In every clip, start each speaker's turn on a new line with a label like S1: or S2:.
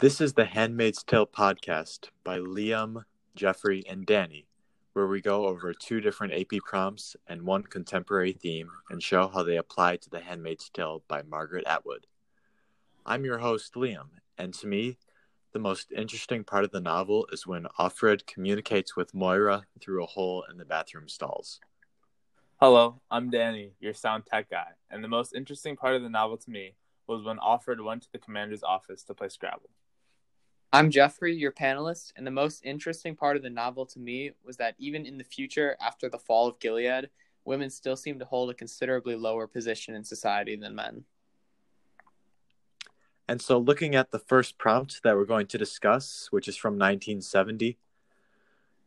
S1: This is the Handmaid's Tale podcast by Liam, Jeffrey, and Danny, where we go over two different AP prompts and one contemporary theme and show how they apply to The Handmaid's Tale by Margaret Atwood. I'm your host, Liam, and to me, the most interesting part of the novel is when Offred communicates with Moira through a hole in the bathroom stalls.
S2: Hello, I'm Danny, your sound tech guy, and the most interesting part of the novel to me was when Offred went to the commander's office to play Scrabble.
S3: I'm Jeffrey, your panelist, and the most interesting part of the novel to me was that even in the future, after the fall of Gilead, women still seem to hold a considerably lower position in society than men.
S1: And so, looking at the first prompt that we're going to discuss, which is from 1970,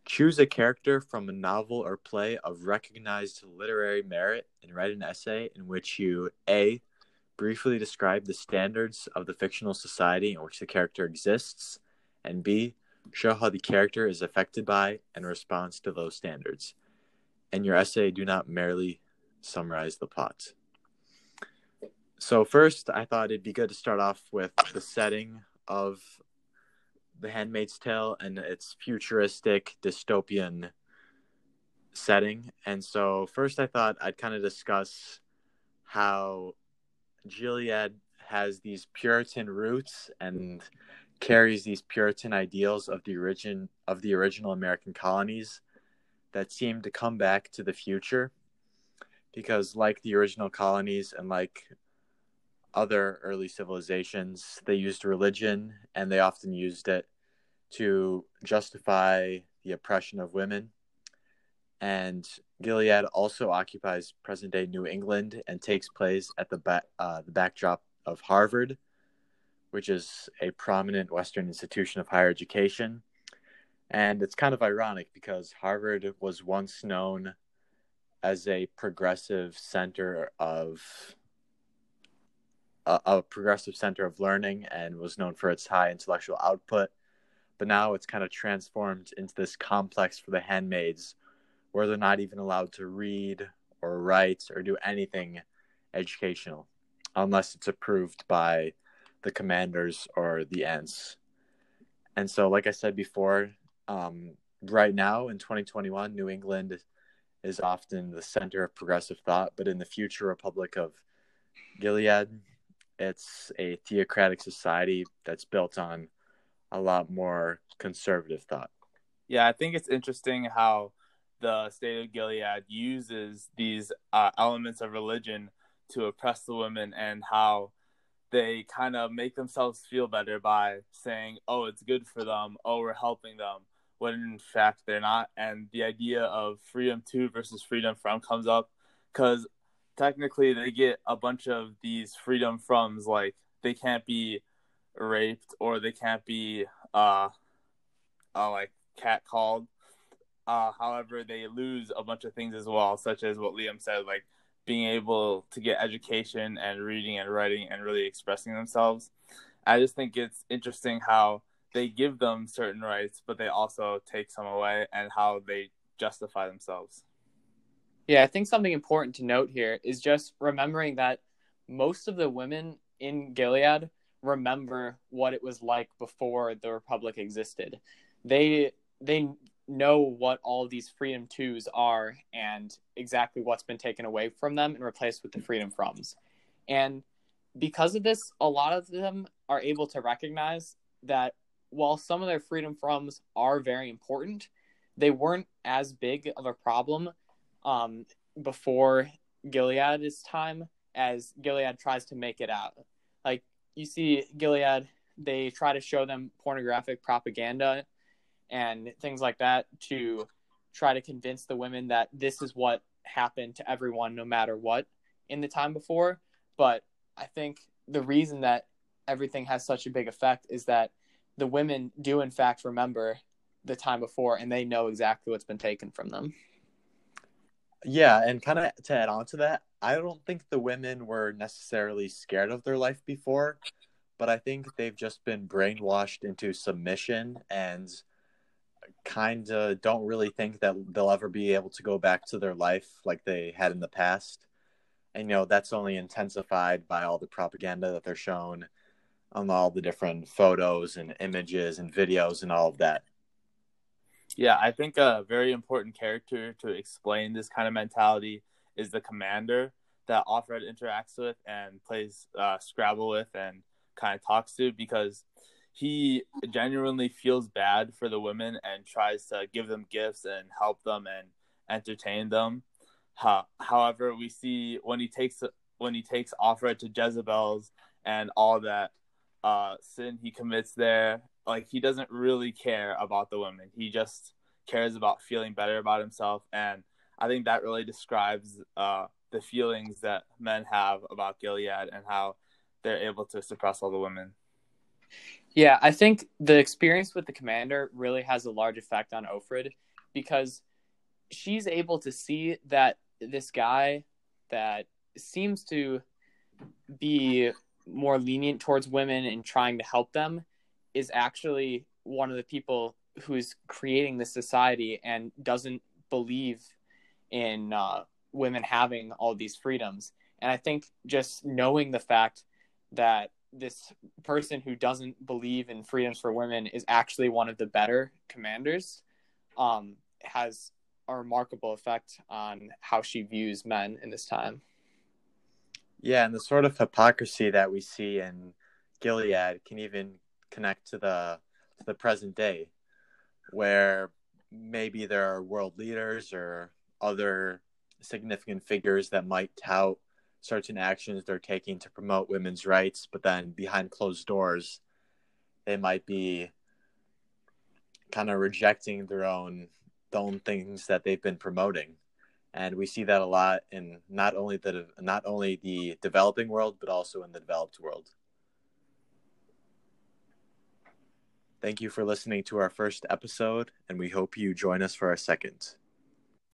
S1: choose a character from a novel or play of recognized literary merit and write an essay in which you A briefly describe the standards of the fictional society in which the character exists, and B, show how the character is affected by and responds to those standards. In your essay, do not merely summarize the plot. So, first, I thought it'd be good to start off with the setting of The Handmaid's Tale and its futuristic dystopian setting. And so, first, I thought I'd kind of discuss how Gilead has these Puritan roots and carries these Puritan ideals of the origin of the original American colonies that seem to come back to the future because like the original colonies and like other early civilizations they used religion and they often used it to justify the oppression of women and Gilead also occupies present day New England and takes place at the, ba- uh, the backdrop of Harvard, which is a prominent Western institution of higher education. And it's kind of ironic because Harvard was once known as a progressive center of a, a progressive center of learning and was known for its high intellectual output. But now it's kind of transformed into this complex for the handmaids where they're not even allowed to read or write or do anything educational unless it's approved by the commanders or the aunts. And so, like I said before, um, right now in 2021, New England is often the center of progressive thought, but in the future Republic of Gilead, it's a theocratic society that's built on a lot more conservative thought.
S2: Yeah, I think it's interesting how the state of Gilead uses these uh, elements of religion to oppress the women and how they kind of make themselves feel better by saying, oh, it's good for them, oh, we're helping them, when in fact they're not. And the idea of freedom to versus freedom from comes up because technically they get a bunch of these freedom froms, like they can't be raped or they can't be, uh, uh like cat called uh, however, they lose a bunch of things as well, such as what Liam said, like being able to get education and reading and writing and really expressing themselves. I just think it's interesting how they give them certain rights, but they also take some away and how they justify themselves.
S3: Yeah, I think something important to note here is just remembering that most of the women in Gilead remember what it was like before the Republic existed. They they know what all these freedom tos are and exactly what's been taken away from them and replaced with the freedom froms. And because of this, a lot of them are able to recognize that while some of their freedom froms are very important, they weren't as big of a problem um, before Gilead's time as Gilead tries to make it out. Like you see, Gilead, they try to show them pornographic propaganda and things like that to try to convince the women that this is what happened to everyone no matter what in the time before. But i think the reason that everything has such a big effect is that the women do in fact remember the time before and they know exactly what's been taken from them.
S1: Yeah and kind of to add on to that i don't think the women were necessarily scared of their life before but i think they've just been brainwashed into submission and kind of don't really think that they'll ever be able to go back to their life like they had in the past. And, you know, that's only intensified by all the propaganda that they're shown on all the different photos and images and videos and all of that.
S2: Yeah, I think a very important character to explain this kind of mentality is the commander that Offred interacts with and plays uh, Scrabble with and kind of talks to because he genuinely feels bad for the women and tries to give them gifts and help them and entertain them. however, we see when he takes when he takes Offred to Jezebel's and all that uh, sin he commits there, like he doesn't really care about the women. He just cares about feeling better about himself, and I think that really describes uh, the feelings that men have about Gilead and how they're able to suppress all the women.
S3: Yeah, I think the experience with the commander really has a large effect on Offred because she's able to see that this guy that seems to be more lenient towards women and trying to help them is actually one of the people who's creating this society and doesn't believe in uh, women having all these freedoms. And I think just knowing the fact that this person who doesn't believe in freedoms for women is actually one of the better commanders um, has a remarkable effect on how she views men in this time.
S1: Yeah, and the sort of hypocrisy that we see in Gilead can even connect to the to the present day, where maybe there are world leaders or other significant figures that might tout certain actions they're taking to promote women's rights, but then behind closed doors, they might be kind of rejecting their own the own things that they've been promoting. And we see that a lot in not only the not only the developing world but also in the developed world. Thank you for listening to our first episode and we hope you join us for our second